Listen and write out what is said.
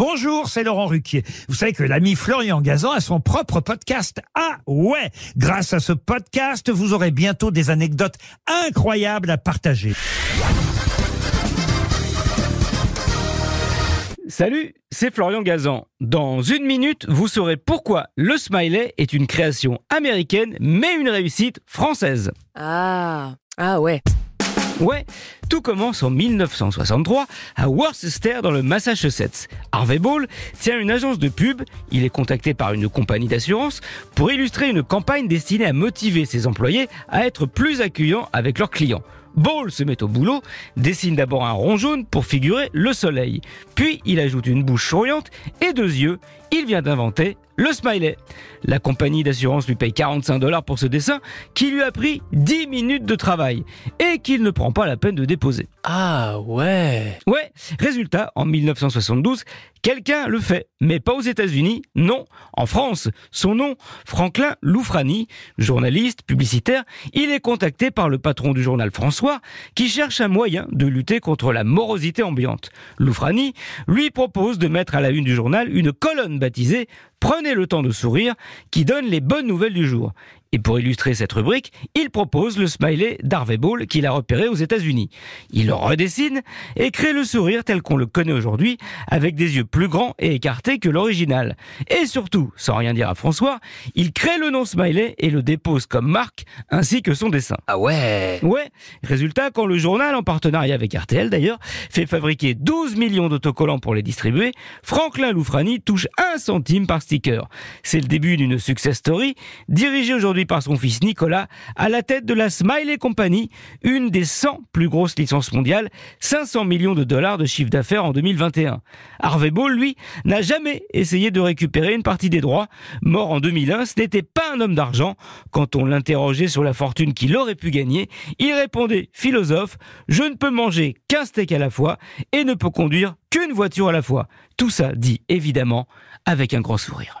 Bonjour, c'est Laurent Ruquier. Vous savez que l'ami Florian Gazan a son propre podcast. Ah ouais Grâce à ce podcast, vous aurez bientôt des anecdotes incroyables à partager. Salut, c'est Florian Gazan. Dans une minute, vous saurez pourquoi le smiley est une création américaine, mais une réussite française. Ah, ah ouais. Ouais, tout commence en 1963 à Worcester dans le Massachusetts. Harvey Ball tient une agence de pub, il est contacté par une compagnie d'assurance pour illustrer une campagne destinée à motiver ses employés à être plus accueillants avec leurs clients. Ball se met au boulot, dessine d'abord un rond jaune pour figurer le soleil. Puis il ajoute une bouche souriante et deux yeux. Il vient d'inventer le smiley. La compagnie d'assurance lui paye 45 dollars pour ce dessin qui lui a pris 10 minutes de travail et qu'il ne prend pas la peine de déposer. Ah ouais. Ouais, résultat, en 1972, quelqu'un le fait, mais pas aux États-Unis, non, en France. Son nom, Franklin Loufrani, journaliste, publicitaire, il est contacté par le patron du journal François qui cherche un moyen de lutter contre la morosité ambiante. Loufrani lui propose de mettre à la une du journal une colonne baptisée Prenez le temps de sourire qui donne les bonnes nouvelles du jour. Et pour illustrer cette rubrique, il propose le smiley d'Harvey Ball qu'il a repéré aux États-Unis. Il le redessine et crée le sourire tel qu'on le connaît aujourd'hui, avec des yeux plus grands et écartés que l'original. Et surtout, sans rien dire à François, il crée le nom smiley et le dépose comme marque, ainsi que son dessin. Ah ouais. Ouais, résultat, quand le journal, en partenariat avec RTL d'ailleurs, fait fabriquer 12 millions d'autocollants pour les distribuer, Franklin Loufrani touche un centime par sticker. C'est le début d'une success story, dirigée par son fils Nicolas, à la tête de la Smiley Company, une des 100 plus grosses licences mondiales, 500 millions de dollars de chiffre d'affaires en 2021. Harvey Ball, lui, n'a jamais essayé de récupérer une partie des droits. Mort en 2001, ce n'était pas un homme d'argent. Quand on l'interrogeait sur la fortune qu'il aurait pu gagner, il répondait, philosophe, je ne peux manger qu'un steak à la fois et ne peux conduire qu'une voiture à la fois. Tout ça dit évidemment avec un grand sourire.